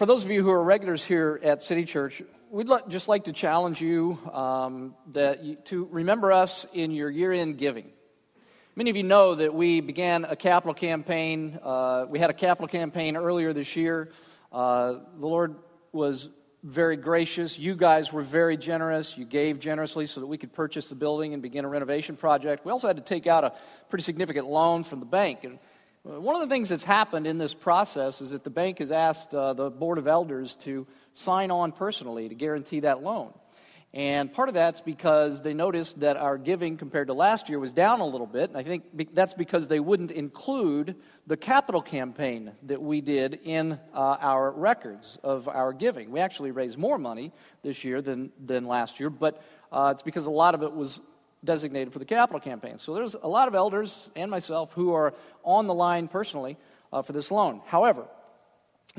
For those of you who are regulars here at City Church, we'd just like to challenge you, um, that you, to remember us in your year end giving. Many of you know that we began a capital campaign. Uh, we had a capital campaign earlier this year. Uh, the Lord was very gracious. You guys were very generous. You gave generously so that we could purchase the building and begin a renovation project. We also had to take out a pretty significant loan from the bank. And one of the things that's happened in this process is that the bank has asked uh, the Board of Elders to sign on personally to guarantee that loan. And part of that's because they noticed that our giving compared to last year was down a little bit. And I think that's because they wouldn't include the capital campaign that we did in uh, our records of our giving. We actually raised more money this year than, than last year, but uh, it's because a lot of it was designated for the capital campaign. So there's a lot of elders and myself who are on the line personally uh, for this loan. However,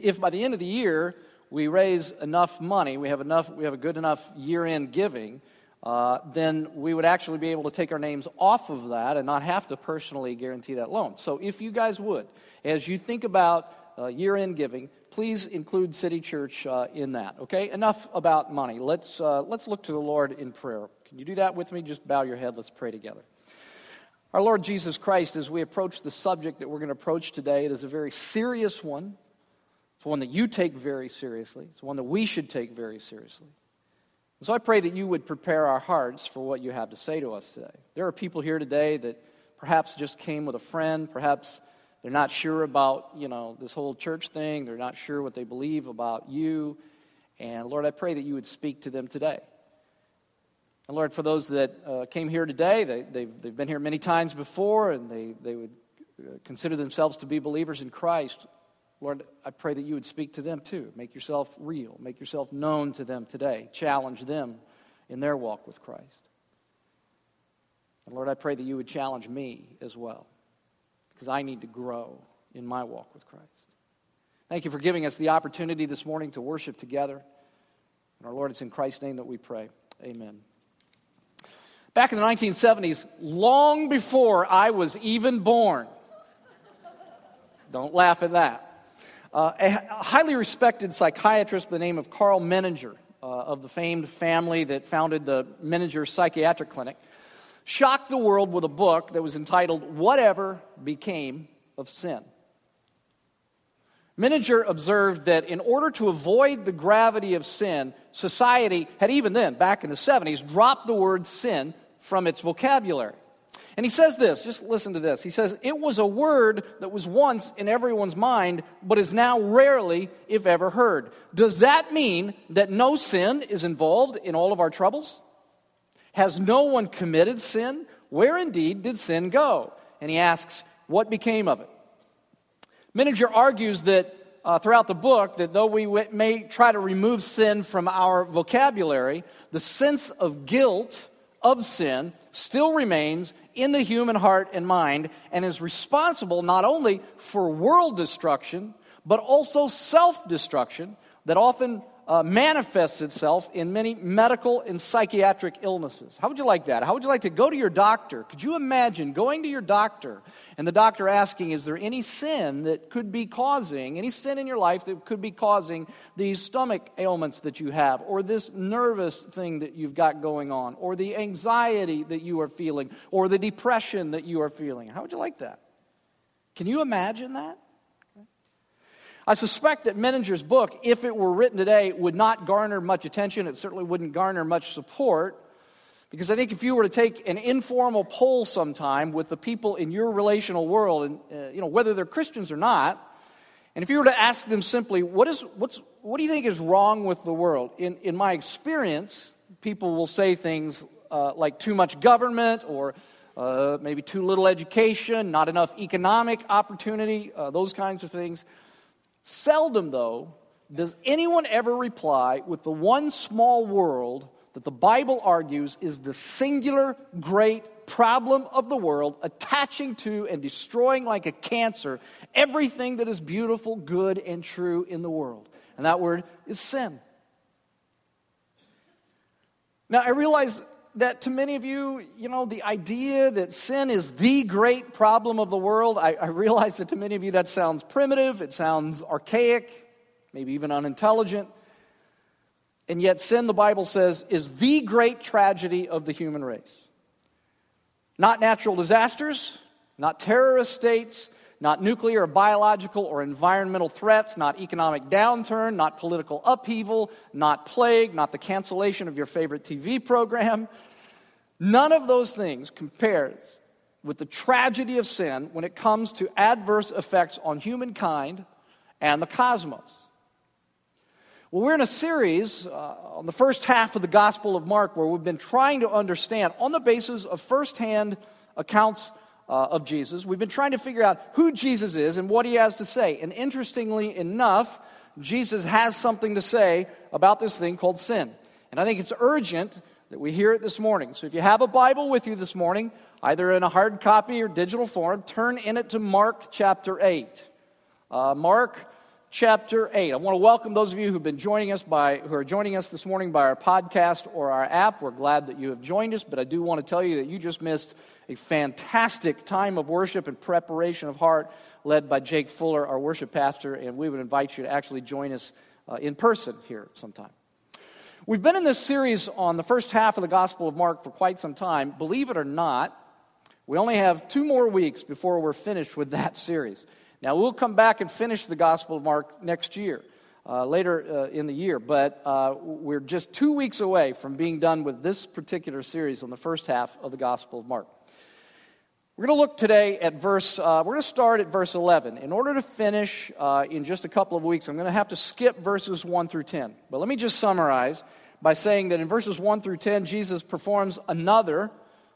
if by the end of the year we raise enough money, we have enough, we have a good enough year-end giving, uh, then we would actually be able to take our names off of that and not have to personally guarantee that loan. So if you guys would, as you think about uh, year-end giving, please include City Church uh, in that. Okay, enough about money. Let's uh, let's look to the Lord in prayer. Can you do that with me? Just bow your head. Let's pray together. Our Lord Jesus Christ, as we approach the subject that we're going to approach today, it is a very serious one. It's one that you take very seriously. It's one that we should take very seriously. And so I pray that you would prepare our hearts for what you have to say to us today. There are people here today that perhaps just came with a friend, perhaps they're not sure about, you know, this whole church thing, they're not sure what they believe about you. And Lord, I pray that you would speak to them today. And Lord, for those that uh, came here today, they, they've, they've been here many times before and they, they would uh, consider themselves to be believers in Christ. Lord, I pray that you would speak to them too. Make yourself real. Make yourself known to them today. Challenge them in their walk with Christ. And Lord, I pray that you would challenge me as well, because I need to grow in my walk with Christ. Thank you for giving us the opportunity this morning to worship together. And our Lord, it's in Christ's name that we pray. Amen. Back in the 1970s, long before I was even born, don't laugh at that. Uh, a highly respected psychiatrist by the name of Karl Menninger, uh, of the famed family that founded the Menninger Psychiatric Clinic, shocked the world with a book that was entitled Whatever Became of Sin. Menninger observed that in order to avoid the gravity of sin, society had even then, back in the 70s, dropped the word sin from its vocabulary. And he says this, just listen to this. He says, It was a word that was once in everyone's mind, but is now rarely, if ever, heard. Does that mean that no sin is involved in all of our troubles? Has no one committed sin? Where indeed did sin go? And he asks, What became of it? Menninger argues that uh, throughout the book that though we may try to remove sin from our vocabulary, the sense of guilt of sin still remains in the human heart and mind and is responsible not only for world destruction, but also self destruction that often uh, manifests itself in many medical and psychiatric illnesses. How would you like that? How would you like to go to your doctor? Could you imagine going to your doctor and the doctor asking, Is there any sin that could be causing, any sin in your life that could be causing these stomach ailments that you have, or this nervous thing that you've got going on, or the anxiety that you are feeling, or the depression that you are feeling? How would you like that? Can you imagine that? I suspect that Menninger's book, if it were written today, would not garner much attention. It certainly wouldn't garner much support. Because I think if you were to take an informal poll sometime with the people in your relational world, and uh, you know whether they're Christians or not, and if you were to ask them simply, what, is, what's, what do you think is wrong with the world? In, in my experience, people will say things uh, like too much government or uh, maybe too little education, not enough economic opportunity, uh, those kinds of things. Seldom, though, does anyone ever reply with the one small world that the Bible argues is the singular great problem of the world, attaching to and destroying like a cancer everything that is beautiful, good, and true in the world. And that word is sin. Now, I realize that to many of you, you know, the idea that sin is the great problem of the world, I, I, realize that to many of you that sounds primitive, it sounds archaic, maybe even unintelligent. And yet, sin, the Bible says, is the great tragedy of the human race. Not natural disasters, not terrorist states, not nuclear or biological or environmental threats, not economic downturn, not political upheaval, not plague, not the cancellation of your favorite TV program. None of those things compares with the tragedy of sin when it comes to adverse effects on humankind and the cosmos. Well, we're in a series uh, on the first half of the Gospel of Mark where we've been trying to understand, on the basis of firsthand accounts uh, of Jesus, we've been trying to figure out who Jesus is and what he has to say. And interestingly enough, Jesus has something to say about this thing called sin. And I think it's urgent that we hear it this morning. So if you have a Bible with you this morning, either in a hard copy or digital form, turn in it to Mark chapter 8. Uh, Mark chapter 8. I want to welcome those of you who've been joining us by who are joining us this morning by our podcast or our app. We're glad that you have joined us, but I do want to tell you that you just missed a fantastic time of worship and preparation of heart led by Jake Fuller, our worship pastor, and we would invite you to actually join us uh, in person here sometime. We've been in this series on the first half of the Gospel of Mark for quite some time. Believe it or not, we only have two more weeks before we're finished with that series. Now, we'll come back and finish the Gospel of Mark next year, uh, later uh, in the year, but uh, we're just two weeks away from being done with this particular series on the first half of the Gospel of Mark. We're going to look today at verse, uh, we're going to start at verse 11. In order to finish uh, in just a couple of weeks, I'm going to have to skip verses 1 through 10. But let me just summarize by saying that in verses 1 through 10, Jesus performs another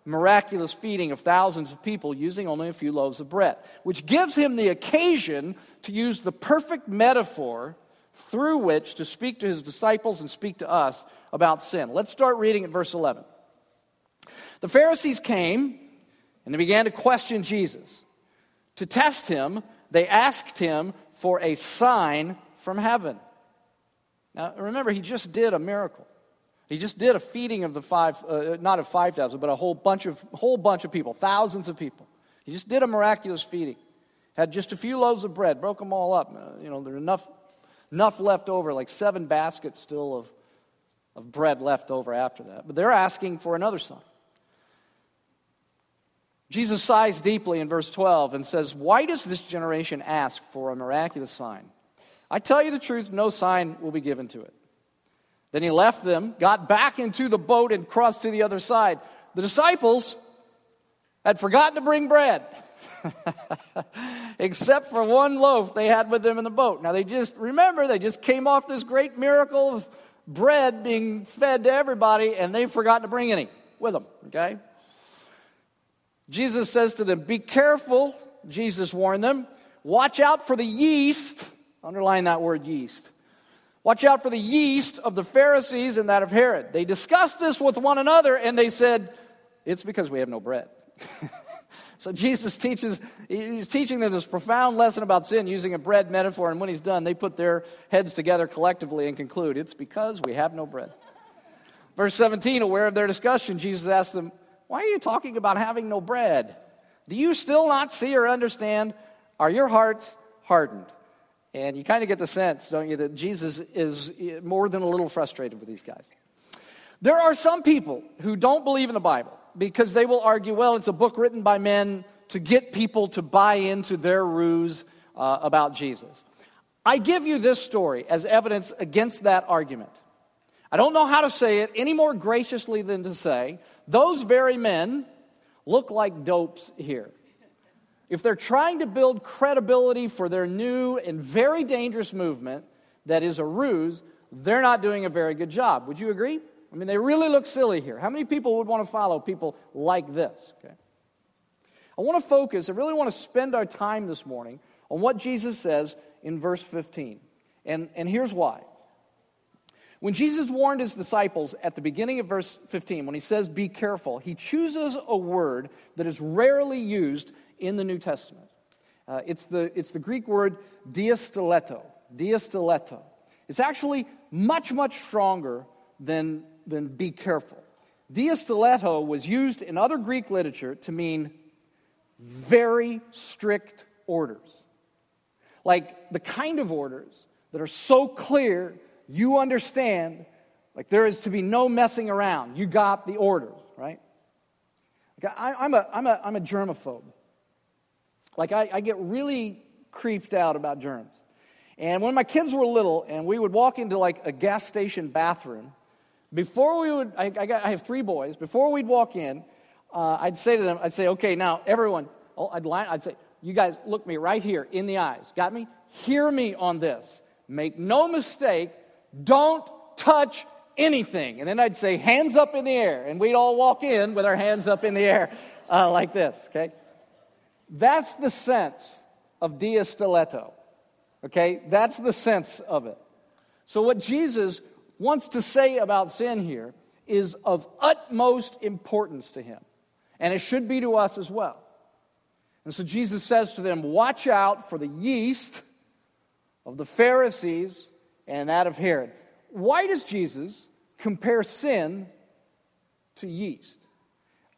miraculous feeding of thousands of people using only a few loaves of bread, which gives him the occasion to use the perfect metaphor through which to speak to his disciples and speak to us about sin. Let's start reading at verse 11. The Pharisees came and they began to question Jesus. To test him, they asked him for a sign from heaven. Now, remember, he just did a miracle. He just did a feeding of the five, uh, not of 5,000, but a whole bunch, of, whole bunch of people, thousands of people. He just did a miraculous feeding. Had just a few loaves of bread, broke them all up. Uh, you know, there's enough, enough left over, like seven baskets still of, of bread left over after that. But they're asking for another sign. Jesus sighs deeply in verse 12 and says, Why does this generation ask for a miraculous sign? I tell you the truth, no sign will be given to it. Then he left them, got back into the boat, and crossed to the other side. The disciples had forgotten to bring bread, except for one loaf they had with them in the boat. Now, they just, remember, they just came off this great miracle of bread being fed to everybody, and they've forgotten to bring any with them, okay? Jesus says to them, Be careful, Jesus warned them. Watch out for the yeast. Underline that word yeast Watch out for the yeast of the Pharisees and that of Herod. They discussed this with one another and they said, It's because we have no bread. so Jesus teaches, he's teaching them this profound lesson about sin using a bread metaphor. And when he's done, they put their heads together collectively and conclude, It's because we have no bread. Verse 17, aware of their discussion, Jesus asked them, Why are you talking about having no bread? Do you still not see or understand? Are your hearts hardened? And you kind of get the sense, don't you, that Jesus is more than a little frustrated with these guys. There are some people who don't believe in the Bible because they will argue, well, it's a book written by men to get people to buy into their ruse uh, about Jesus. I give you this story as evidence against that argument. I don't know how to say it any more graciously than to say, those very men look like dopes here if they're trying to build credibility for their new and very dangerous movement that is a ruse, they're not doing a very good job. Would you agree? I mean, they really look silly here. How many people would want to follow people like this? Okay. I want to focus, I really want to spend our time this morning on what Jesus says in verse 15. And, and here's why. When Jesus warned his disciples at the beginning of verse 15, when he says, Be careful, he chooses a word that is rarely used in the New Testament. Uh, it's, the, it's the Greek word diastileto. Diastileto. It's actually much, much stronger than, than be careful. Diastileto was used in other Greek literature to mean very strict orders. Like the kind of orders that are so clear, you understand, like there is to be no messing around. You got the orders, right? Like I, am a, I'm, a, I'm a germaphobe. Like I, I get really creeped out about germs. And when my kids were little and we would walk into like a gas station bathroom, before we would, I, I, got, I have three boys, before we'd walk in, uh, I'd say to them, I'd say, okay, now everyone, oh, I'd, line, I'd say, you guys look me right here in the eyes. Got me? Hear me on this. Make no mistake, don't touch anything. And then I'd say, hands up in the air. And we'd all walk in with our hands up in the air uh, like this, okay? That's the sense of diastileto, okay? That's the sense of it. So, what Jesus wants to say about sin here is of utmost importance to him, and it should be to us as well. And so, Jesus says to them, Watch out for the yeast of the Pharisees and that of Herod. Why does Jesus compare sin to yeast?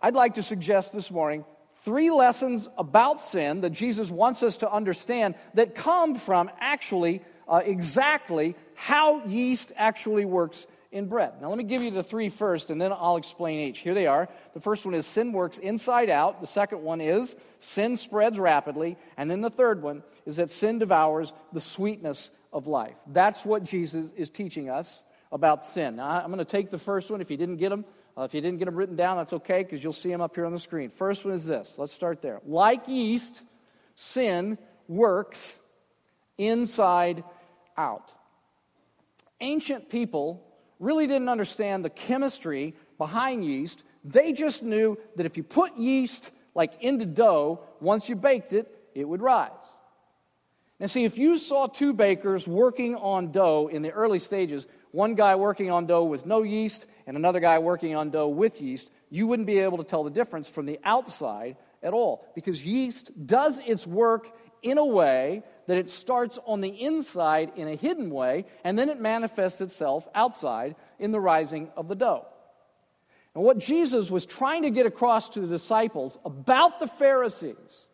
I'd like to suggest this morning three lessons about sin that Jesus wants us to understand that come from actually uh, exactly how yeast actually works in bread. Now, let me give you the three first, and then I'll explain each. Here they are. The first one is sin works inside out. The second one is sin spreads rapidly. And then the third one is that sin devours the sweetness of life. That's what Jesus is teaching us about sin. Now, I'm going to take the first one. If you didn't get them, uh, if you didn't get them written down, that's okay because you'll see them up here on the screen. First one is this. Let's start there. Like yeast, sin works inside out. Ancient people really didn't understand the chemistry behind yeast. They just knew that if you put yeast like into dough, once you baked it, it would rise. Now, see, if you saw two bakers working on dough in the early stages, one guy working on dough with no yeast and another guy working on dough with yeast, you wouldn't be able to tell the difference from the outside at all because yeast does its work in a way that it starts on the inside in a hidden way, and then it manifests itself outside in the rising of the dough. And what Jesus was trying to get across to the disciples about the Pharisees,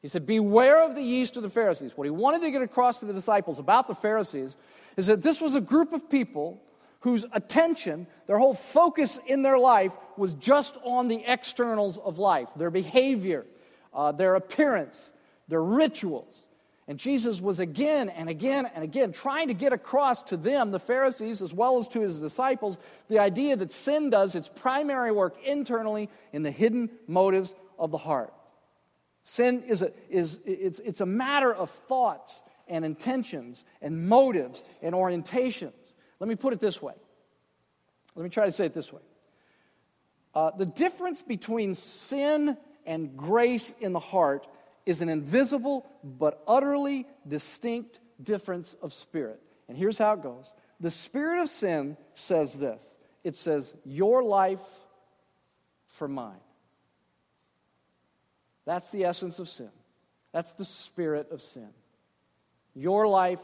he said, Beware of the yeast of the Pharisees. What he wanted to get across to the disciples about the Pharisees is that this was a group of people whose attention, their whole focus in their life was just on the externals of life their behavior, uh, their appearance, their rituals. And Jesus was again and again and again trying to get across to them, the Pharisees, as well as to his disciples, the idea that sin does its primary work internally in the hidden motives of the heart. Sin is a, is, it's, it's a matter of thoughts and intentions and motives and orientations. Let me put it this way. Let me try to say it this way. Uh, the difference between sin and grace in the heart is an invisible but utterly distinct difference of spirit. And here's how it goes the spirit of sin says this it says, Your life for mine. That's the essence of sin. That's the spirit of sin. Your life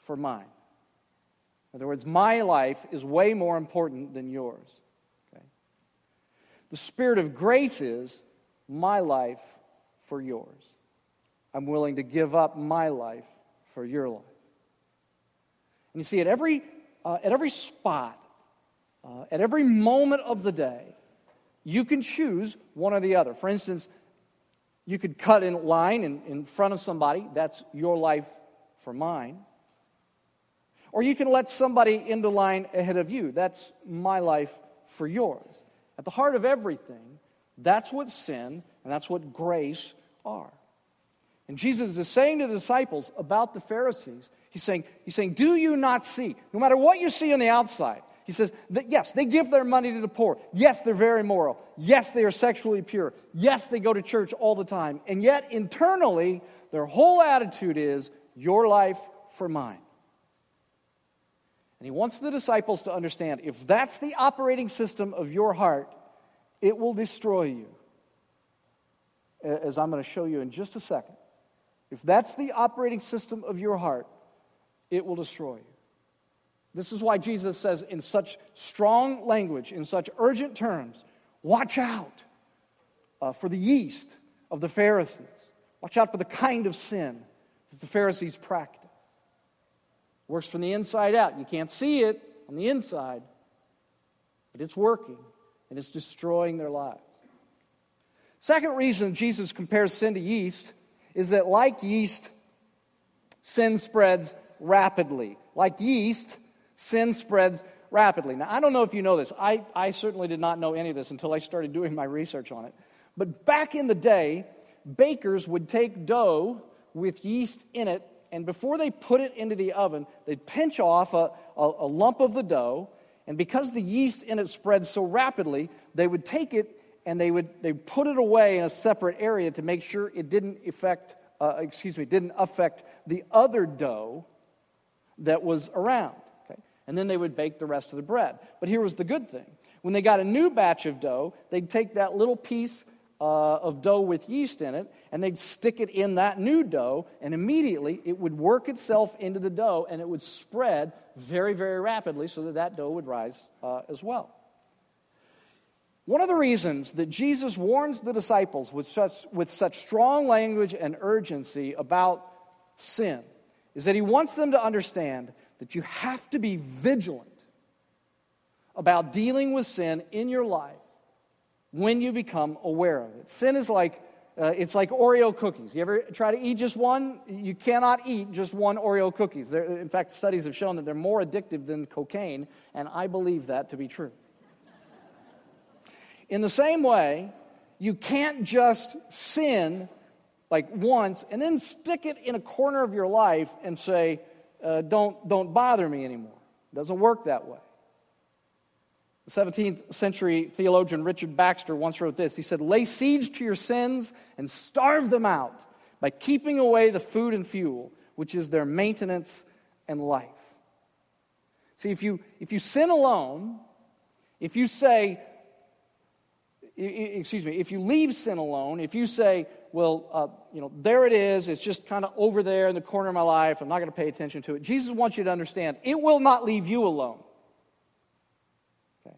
for mine. In other words, my life is way more important than yours. Okay? The spirit of grace is my life for yours. I'm willing to give up my life for your life. And you see, at every, uh, at every spot, uh, at every moment of the day, you can choose one or the other. For instance, you could cut in line in, in front of somebody, that's your life for mine. Or you can let somebody into line ahead of you, that's my life for yours. At the heart of everything that's what sin and that's what grace are. And Jesus is saying to the disciples about the Pharisees, he's saying, he's saying, Do you not see? No matter what you see on the outside, he says that yes, they give their money to the poor. Yes, they're very moral. Yes, they are sexually pure. Yes, they go to church all the time. And yet, internally, their whole attitude is your life for mine. And he wants the disciples to understand if that's the operating system of your heart, it will destroy you, as I'm going to show you in just a second. If that's the operating system of your heart, it will destroy you. This is why Jesus says in such strong language, in such urgent terms, watch out uh, for the yeast of the Pharisees. Watch out for the kind of sin that the Pharisees practiced. Works from the inside out. You can't see it on the inside, but it's working and it's destroying their lives. Second reason Jesus compares sin to yeast is that, like yeast, sin spreads rapidly. Like yeast, sin spreads rapidly. Now, I don't know if you know this. I, I certainly did not know any of this until I started doing my research on it. But back in the day, bakers would take dough with yeast in it, and before they put it into the oven, they'd pinch off a, a, a lump of the dough. And because the yeast in it spread so rapidly, they would take it and they would they put it away in a separate area to make sure it didn't affect uh, excuse me didn't affect the other dough that was around? And then they would bake the rest of the bread but here was the good thing when they got a new batch of dough they'd take that little piece uh, of dough with yeast in it, and they'd stick it in that new dough, and immediately it would work itself into the dough and it would spread very, very rapidly so that that dough would rise uh, as well. One of the reasons that Jesus warns the disciples with such, with such strong language and urgency about sin is that he wants them to understand that you have to be vigilant about dealing with sin in your life when you become aware of it. Sin is like uh, it's like Oreo cookies. You ever try to eat just one? You cannot eat just one Oreo cookies. They're, in fact, studies have shown that they're more addictive than cocaine, and I believe that to be true. In the same way, you can't just sin like once and then stick it in a corner of your life and say, uh, don't, don't bother me anymore. It doesn't work that way. The 17th century theologian Richard Baxter once wrote this. He said, Lay siege to your sins and starve them out by keeping away the food and fuel, which is their maintenance and life. See, if you, if you sin alone, if you say, excuse me, if you leave sin alone, if you say, well, uh, you know, there it is, it's just kind of over there in the corner of my life, I'm not going to pay attention to it. Jesus wants you to understand it will not leave you alone Okay.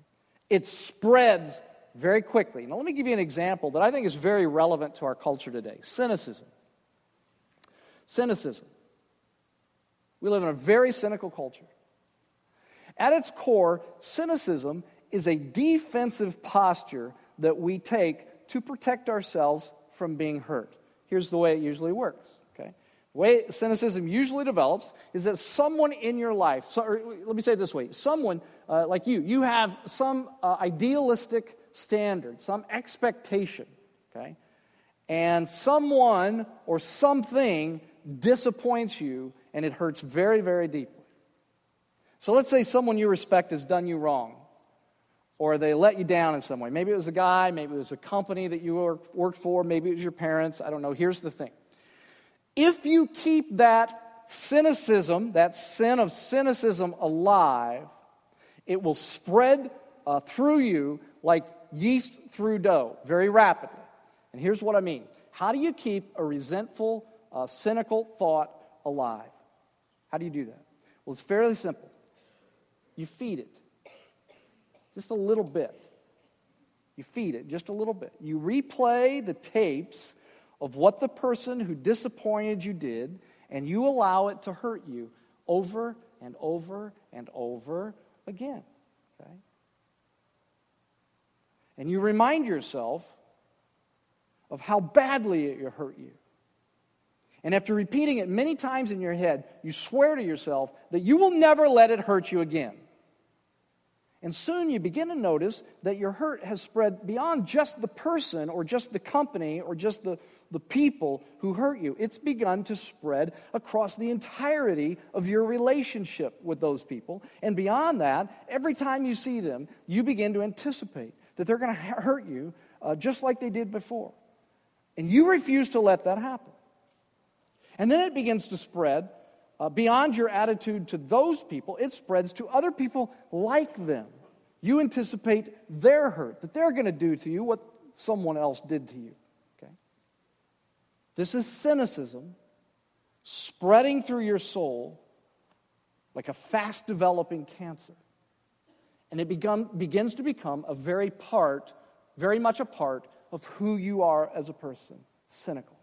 it spreads very quickly. Now, let me give you an example that I think is very relevant to our culture today cynicism. Cynicism. We live in a very cynical culture. At its core, cynicism is a defensive posture that we take to protect ourselves from being hurt. Here's the way it usually works. Okay? The way cynicism usually develops is that someone in your life, so, let me say it this way someone uh, like you, you have some uh, idealistic standard, some expectation, okay? And someone or something disappoints you and it hurts very, very deeply. So let's say someone you respect has done you wrong or they let you down in some way. Maybe it was a guy, maybe it was a company that you worked for, maybe it was your parents. I don't know. Here's the thing if you keep that cynicism, that sin of cynicism alive, it will spread uh, through you like yeast through dough very rapidly. And here's what I mean How do you keep a resentful, uh, cynical thought alive? How do you do that? Well, it's fairly simple. You feed it just a little bit. You feed it just a little bit. You replay the tapes of what the person who disappointed you did, and you allow it to hurt you over and over and over again. Okay? And you remind yourself of how badly it hurt you. And after repeating it many times in your head, you swear to yourself that you will never let it hurt you again. And soon you begin to notice that your hurt has spread beyond just the person or just the company or just the, the people who hurt you. It's begun to spread across the entirety of your relationship with those people. And beyond that, every time you see them, you begin to anticipate that they're going to hurt you uh, just like they did before. And you refuse to let that happen. And then it begins to spread uh, beyond your attitude to those people, it spreads to other people like them. You anticipate their hurt, that they're going to do to you what someone else did to you. Okay? This is cynicism spreading through your soul like a fast developing cancer. And it begun, begins to become a very part, very much a part of who you are as a person cynical.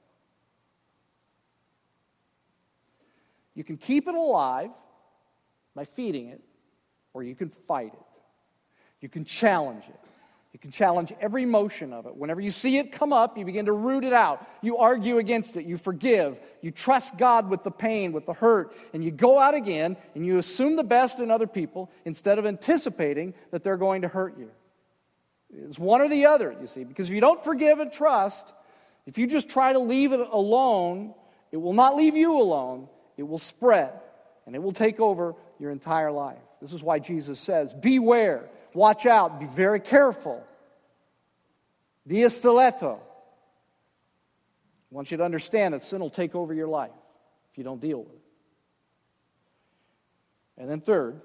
You can keep it alive by feeding it, or you can fight it. You can challenge it. You can challenge every motion of it. Whenever you see it come up, you begin to root it out. You argue against it. You forgive. You trust God with the pain, with the hurt. And you go out again and you assume the best in other people instead of anticipating that they're going to hurt you. It's one or the other, you see, because if you don't forgive and trust, if you just try to leave it alone, it will not leave you alone. It will spread and it will take over your entire life. This is why Jesus says, Beware watch out, be very careful. Diastileto. I want you to understand that sin will take over your life if you don't deal with it. And then, third,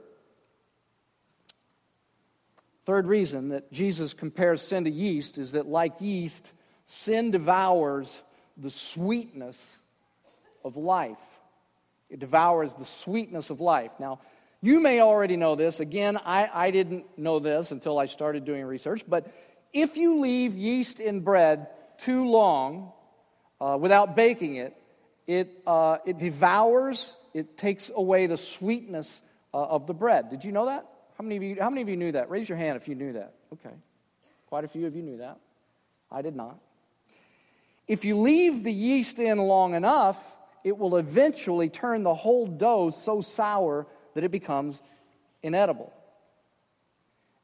third reason that Jesus compares sin to yeast is that, like yeast, sin devours the sweetness of life. It devours the sweetness of life. Now, you may already know this. Again, I, I didn't know this until I started doing research. But if you leave yeast in bread too long uh, without baking it, it, uh, it devours, it takes away the sweetness uh, of the bread. Did you know that? How many, of you, how many of you knew that? Raise your hand if you knew that. Okay. Quite a few of you knew that. I did not. If you leave the yeast in long enough, it will eventually turn the whole dough so sour that it becomes inedible.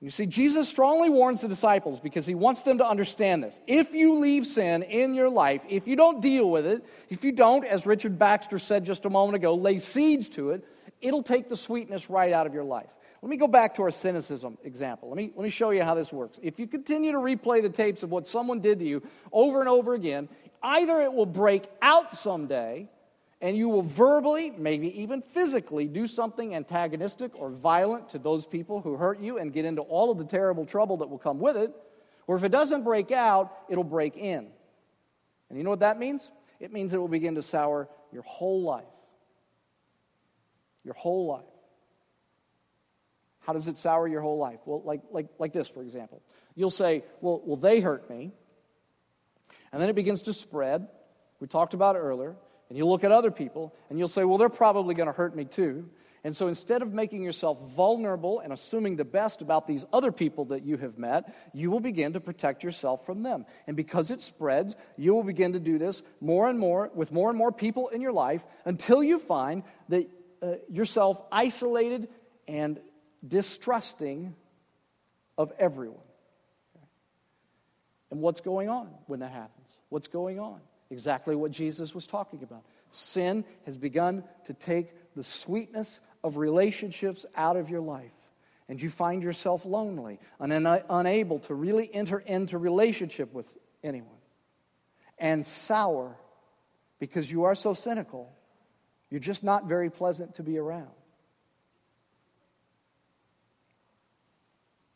You see, Jesus strongly warns the disciples because he wants them to understand this. If you leave sin in your life, if you don't deal with it, if you don't, as Richard Baxter said just a moment ago, lay siege to it, it'll take the sweetness right out of your life. Let me go back to our cynicism example. Let me, let me show you how this works. If you continue to replay the tapes of what someone did to you over and over again, either it will break out someday and you will verbally, maybe even physically, do something antagonistic or violent to those people who hurt you and get into all of the terrible trouble that will come with it. Or if it doesn't break out, it'll break in. And you know what that means? It means it will begin to sour your whole life. Your whole life. How does it sour your whole life? Well, like, like, like this, for example. You'll say, well, well, they hurt me. And then it begins to spread. We talked about it earlier. And you look at other people and you'll say, well, they're probably going to hurt me too. And so instead of making yourself vulnerable and assuming the best about these other people that you have met, you will begin to protect yourself from them. And because it spreads, you will begin to do this more and more with more and more people in your life until you find that uh, yourself isolated and distrusting of everyone. And what's going on when that happens? What's going on? Exactly what Jesus was talking about. Sin has begun to take the sweetness of relationships out of your life. And you find yourself lonely and unable to really enter into relationship with anyone. And sour because you are so cynical, you're just not very pleasant to be around.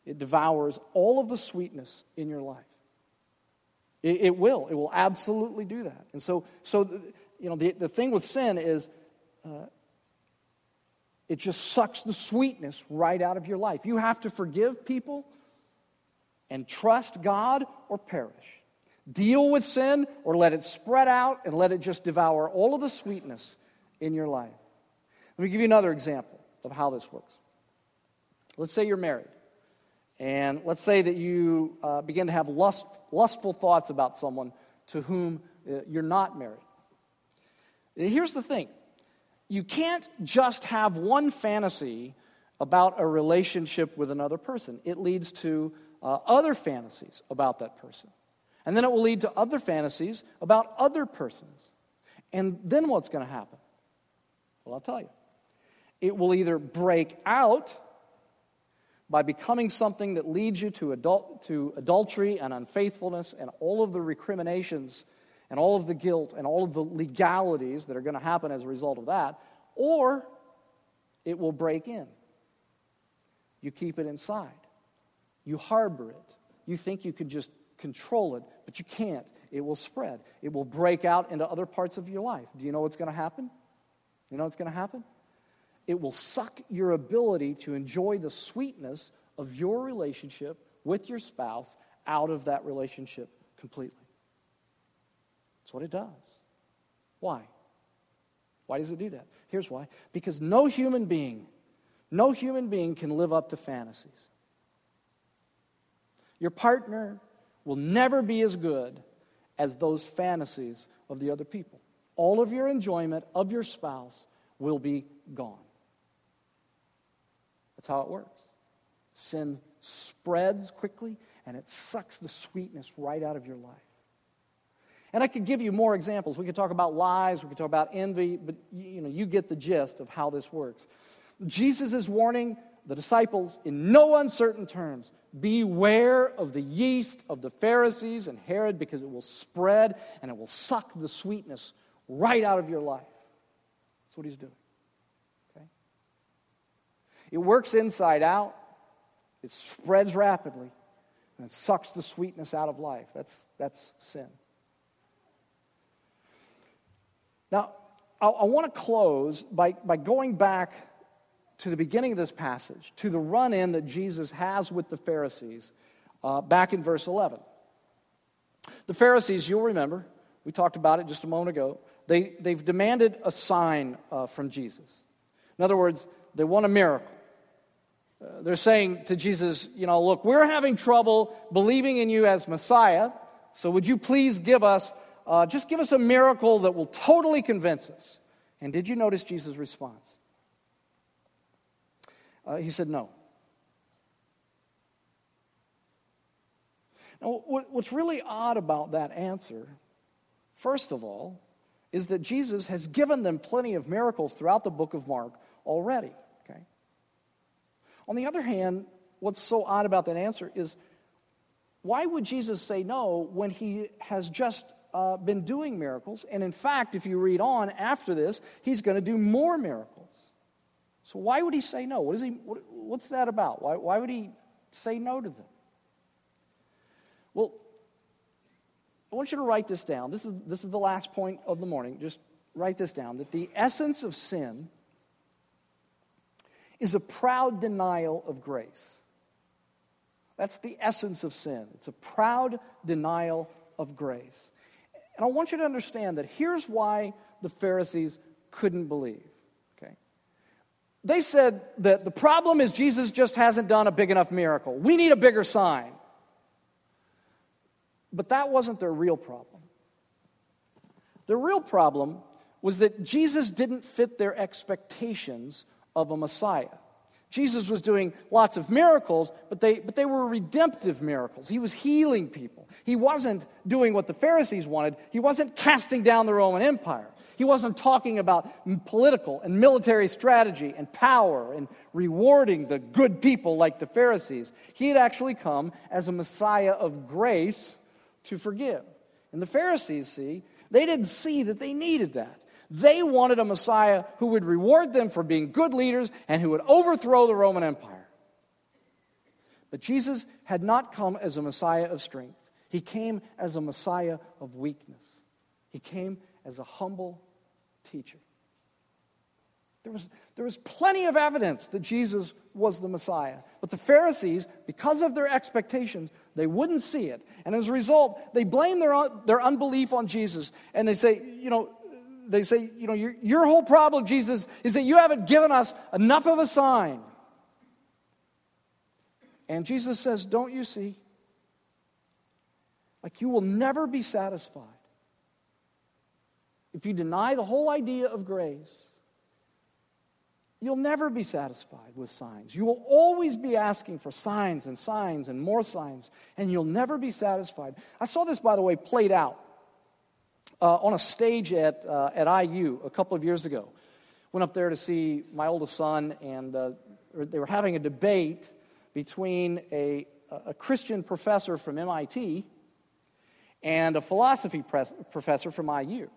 It devours all of the sweetness in your life. It, it, will. It will absolutely do that. And so, so you know, the, the thing with sin is uh, it just sucks the sweetness right out of your life. You have to forgive people and trust God or perish. Deal with sin or let it spread out and let it just devour all of the sweetness in your life. Let me give you another example of how this works. Let's say you're married. And let's say that you uh, begin to have lust, lustful thoughts about someone to whom uh, you're not married. Here's the thing you can't just have one fantasy about a relationship with another person, it leads to uh, other fantasies about that person. And then it will lead to other fantasies about other persons. And then what's going to happen? Well, I'll tell you. It will either break out by becoming something that leads you to, to adultery and unfaithfulness and all of the recriminations and all of the guilt and all of the legalities that are going to happen as a result of that, or it will break in. You keep it inside, you harbor it. You think you could just control it, but you can't. It will spread, it will break out into other parts of your life. Do you know what's going to happen? You know what's going to happen? It will suck your ability to enjoy the sweetness of your relationship with your spouse out of that relationship completely. That's what it does. Why? Why does it do that? Here's why because no human being, no human being can live up to fantasies. Your partner will never be as good as those fantasies of the other people. All of your enjoyment of your spouse will be gone. That's how it works. Sin spreads quickly and it sucks the sweetness right out of your life. And I could give you more examples. We could talk about lies, we could talk about envy, but you know, you get the gist of how this works. Jesus is warning the disciples in no uncertain terms beware of the yeast of the Pharisees and Herod because it will spread and it will suck the sweetness right out of your life. That's what he's doing. It works inside out, it spreads rapidly, and it sucks the sweetness out of life. That's, that's sin. Now, I, I want to close by, by going back to the beginning of this passage, to the run in that Jesus has with the Pharisees, uh, back in verse 11. The Pharisees, you'll remember, we talked about it just a moment ago, they, they've demanded a sign uh, from Jesus. In other words, they want a miracle. Uh, they're saying to Jesus, you know, look, we're having trouble believing in you as Messiah, so would you please give us, uh, just give us a miracle that will totally convince us? And did you notice Jesus' response? Uh, he said, No. Now, what's really odd about that answer, first of all, is that Jesus has given them plenty of miracles throughout the book of Mark already. On the other hand, what's so odd about that answer is why would Jesus say no when he has just uh, been doing miracles? And in fact, if you read on after this, he's going to do more miracles. So why would he say no? What is he, what, what's that about? Why, why would he say no to them? Well, I want you to write this down. This is, this is the last point of the morning. Just write this down that the essence of sin is a proud denial of grace. That's the essence of sin. It's a proud denial of grace. And I want you to understand that here's why the Pharisees couldn't believe. Okay? They said that the problem is Jesus just hasn't done a big enough miracle. We need a bigger sign. But that wasn't their real problem. Their real problem was that Jesus didn't fit their expectations of a Messiah. Jesus was doing lots of miracles, but they, but they were redemptive miracles. He was healing people. He wasn't doing what the Pharisees wanted, he wasn't casting down the Roman Empire. He wasn't talking about political and military strategy and power and rewarding the good people like the Pharisees. He had actually come as a Messiah of grace to forgive. And the Pharisees, see, they didn't see that they needed that. They wanted a Messiah who would reward them for being good leaders and who would overthrow the Roman Empire. But Jesus had not come as a Messiah of strength, he came as a Messiah of weakness. He came as a humble teacher. There was, there was plenty of evidence that Jesus was the Messiah. But the Pharisees, because of their expectations, they wouldn't see it. And as a result, they blame their, their unbelief on Jesus. And they say, you know, they say, you know, your, your whole problem, Jesus, is that you haven't given us enough of a sign. And Jesus says, Don't you see? Like you will never be satisfied if you deny the whole idea of grace, you'll never be satisfied with signs. You will always be asking for signs and signs and more signs, and you'll never be satisfied. I saw this, by the way, played out uh, on a stage at, uh, at IU a couple of years ago. Went up there to see my oldest son, and uh, they were having a debate between a, a Christian professor from MIT and a philosophy professor from IU.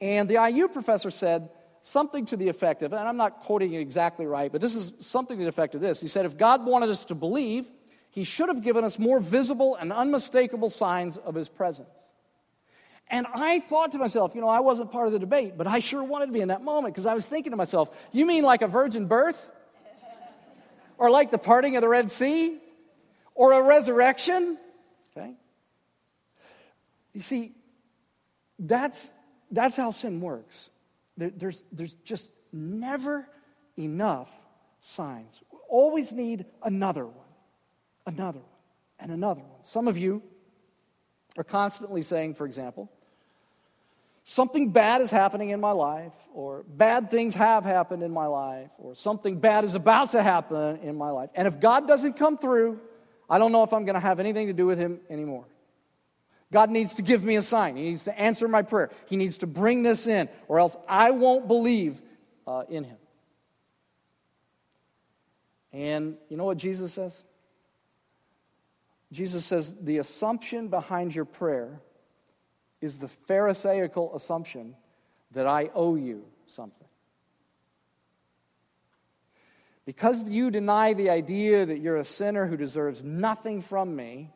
And the IU professor said something to the effect of, and I'm not quoting it exactly right, but this is something to the effect of this. He said, If God wanted us to believe, he should have given us more visible and unmistakable signs of his presence. And I thought to myself, you know, I wasn't part of the debate, but I sure wanted to be in that moment because I was thinking to myself, you mean like a virgin birth? Or like the parting of the Red Sea? Or a resurrection? Okay? You see, that's that's how sin works. there, there's, there's just never enough signs. We always need another one, another one, and another one. Some of you are constantly saying, for example, something bad is happening in my life, or bad things have happened in my life, or something bad is about to happen in my life. And if God doesn't come through, I don't know if I'm going to have anything to do with Him anymore. God needs to give me a sign. He needs to answer my prayer. He needs to bring this in, or else I won't believe uh, in Him. And you know what Jesus says? Jesus says the assumption behind your prayer is the Pharisaical assumption that I owe you something. Because you deny the idea that you're a sinner who deserves nothing from me,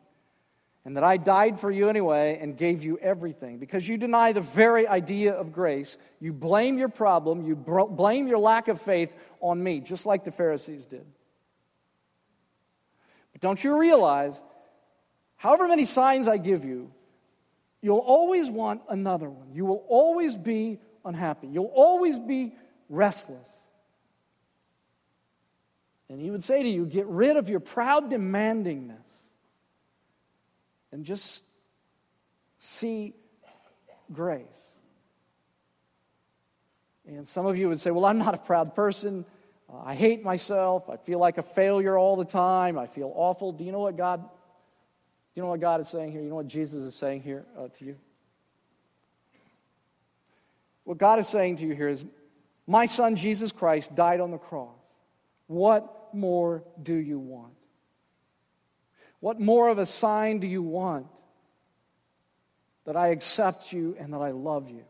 and that I died for you anyway and gave you everything, because you deny the very idea of grace, you blame your problem, you blame your lack of faith on me, just like the Pharisees did. But don't you realize, however many signs I give you, you'll always want another one. You will always be unhappy. You'll always be restless. And he would say to you, Get rid of your proud demandingness and just see grace. And some of you would say, Well, I'm not a proud person. Uh, I hate myself. I feel like a failure all the time. I feel awful. Do you know what God? You know what God is saying here? You know what Jesus is saying here uh, to you? What God is saying to you here is, My son Jesus Christ died on the cross. What more do you want? What more of a sign do you want that I accept you and that I love you?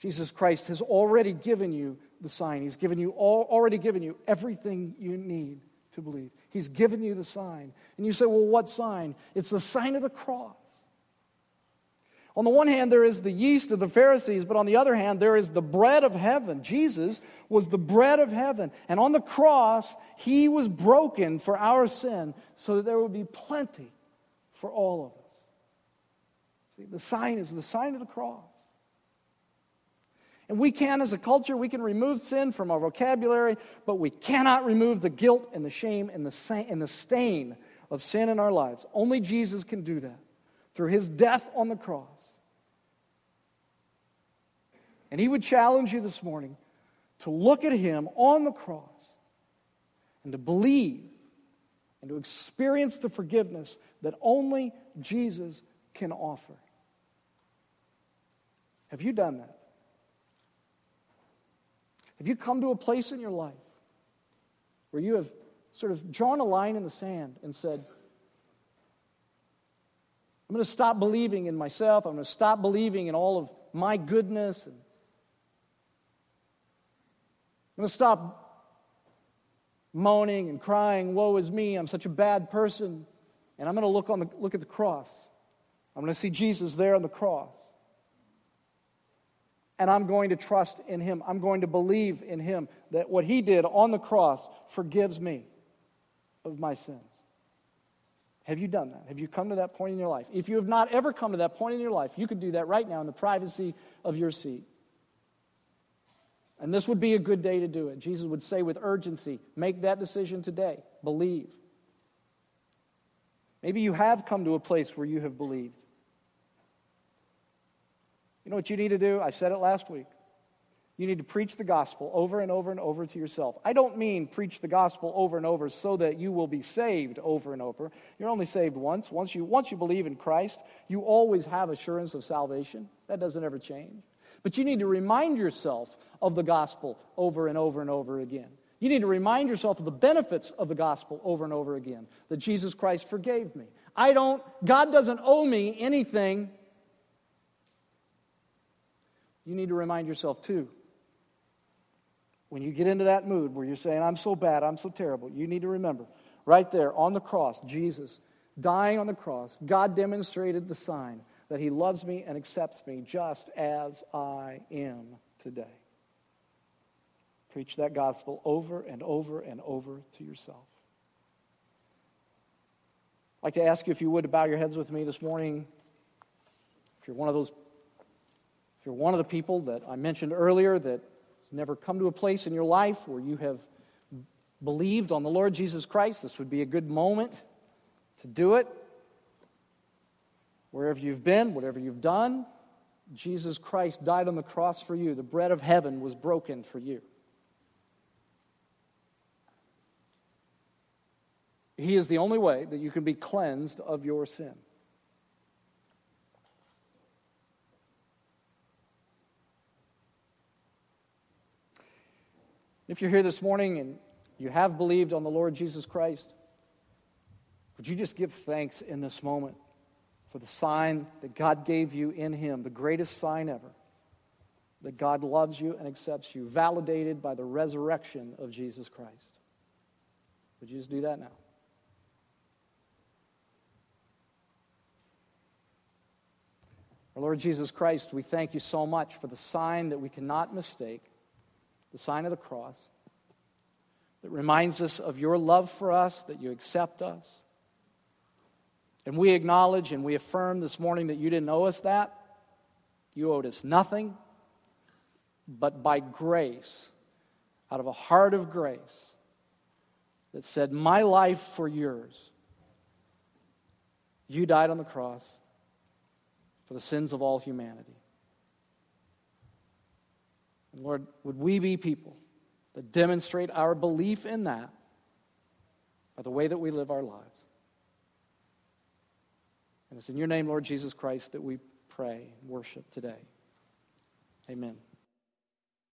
Jesus Christ has already given you the sign. He's given you all, already given you everything you need to believe. He's given you the sign. And you say, well, what sign? It's the sign of the cross. On the one hand, there is the yeast of the Pharisees, but on the other hand, there is the bread of heaven. Jesus was the bread of heaven. And on the cross, he was broken for our sin so that there would be plenty for all of us. See, the sign is the sign of the cross. And we can, as a culture, we can remove sin from our vocabulary, but we cannot remove the guilt and the shame and the, stain of sin in our lives. Only Jesus can do that through his death on the cross. And he would challenge you this morning to look at him on the cross and to believe and to experience the forgiveness that only Jesus can offer. Have you done that? Have you come to a place in your life where you have sort of drawn a line in the sand and said, I'm going to stop believing in myself. I'm going to stop believing in all of my goodness. I'm going to stop moaning and crying, woe is me, I'm such a bad person. And I'm going to look, on the, look at the cross. I'm going to see Jesus there on the cross. And I'm going to trust in him. I'm going to believe in him that what he did on the cross forgives me of my sins. Have you done that? Have you come to that point in your life? If you have not ever come to that point in your life, you could do that right now in the privacy of your seat. And this would be a good day to do it. Jesus would say with urgency, make that decision today. Believe. Maybe you have come to a place where you have believed. You know what you need to do? I said it last week. You need to preach the gospel over and over and over to yourself. I don't mean preach the gospel over and over so that you will be saved over and over. You're only saved once. Once you, once you believe in Christ, you always have assurance of salvation. That doesn't ever change. But you need to remind yourself of the gospel over and over and over again. You need to remind yourself of the benefits of the gospel over and over again that Jesus Christ forgave me. I don't, God doesn't owe me anything. You need to remind yourself too. When you get into that mood where you're saying, I'm so bad, I'm so terrible, you need to remember right there on the cross, Jesus dying on the cross, God demonstrated the sign that He loves me and accepts me just as I am today. Preach that gospel over and over and over to yourself. I'd like to ask you if you would to bow your heads with me this morning. If you're one of those, you're one of the people that I mentioned earlier that has never come to a place in your life where you have believed on the Lord Jesus Christ, this would be a good moment to do it. Wherever you've been, whatever you've done, Jesus Christ died on the cross for you. The bread of heaven was broken for you. He is the only way that you can be cleansed of your sin. If you're here this morning and you have believed on the Lord Jesus Christ, would you just give thanks in this moment for the sign that God gave you in Him, the greatest sign ever, that God loves you and accepts you, validated by the resurrection of Jesus Christ? Would you just do that now? Our Lord Jesus Christ, we thank you so much for the sign that we cannot mistake, the sign of the cross, that reminds us of your love for us, that you accept us. And we acknowledge and we affirm this morning that you didn't owe us that. You owed us nothing, but by grace, out of a heart of grace that said, My life for yours, you died on the cross for the sins of all humanity. Lord, would we be people that demonstrate our belief in that by the way that we live our lives? And it's in your name, Lord Jesus Christ, that we pray and worship today. Amen.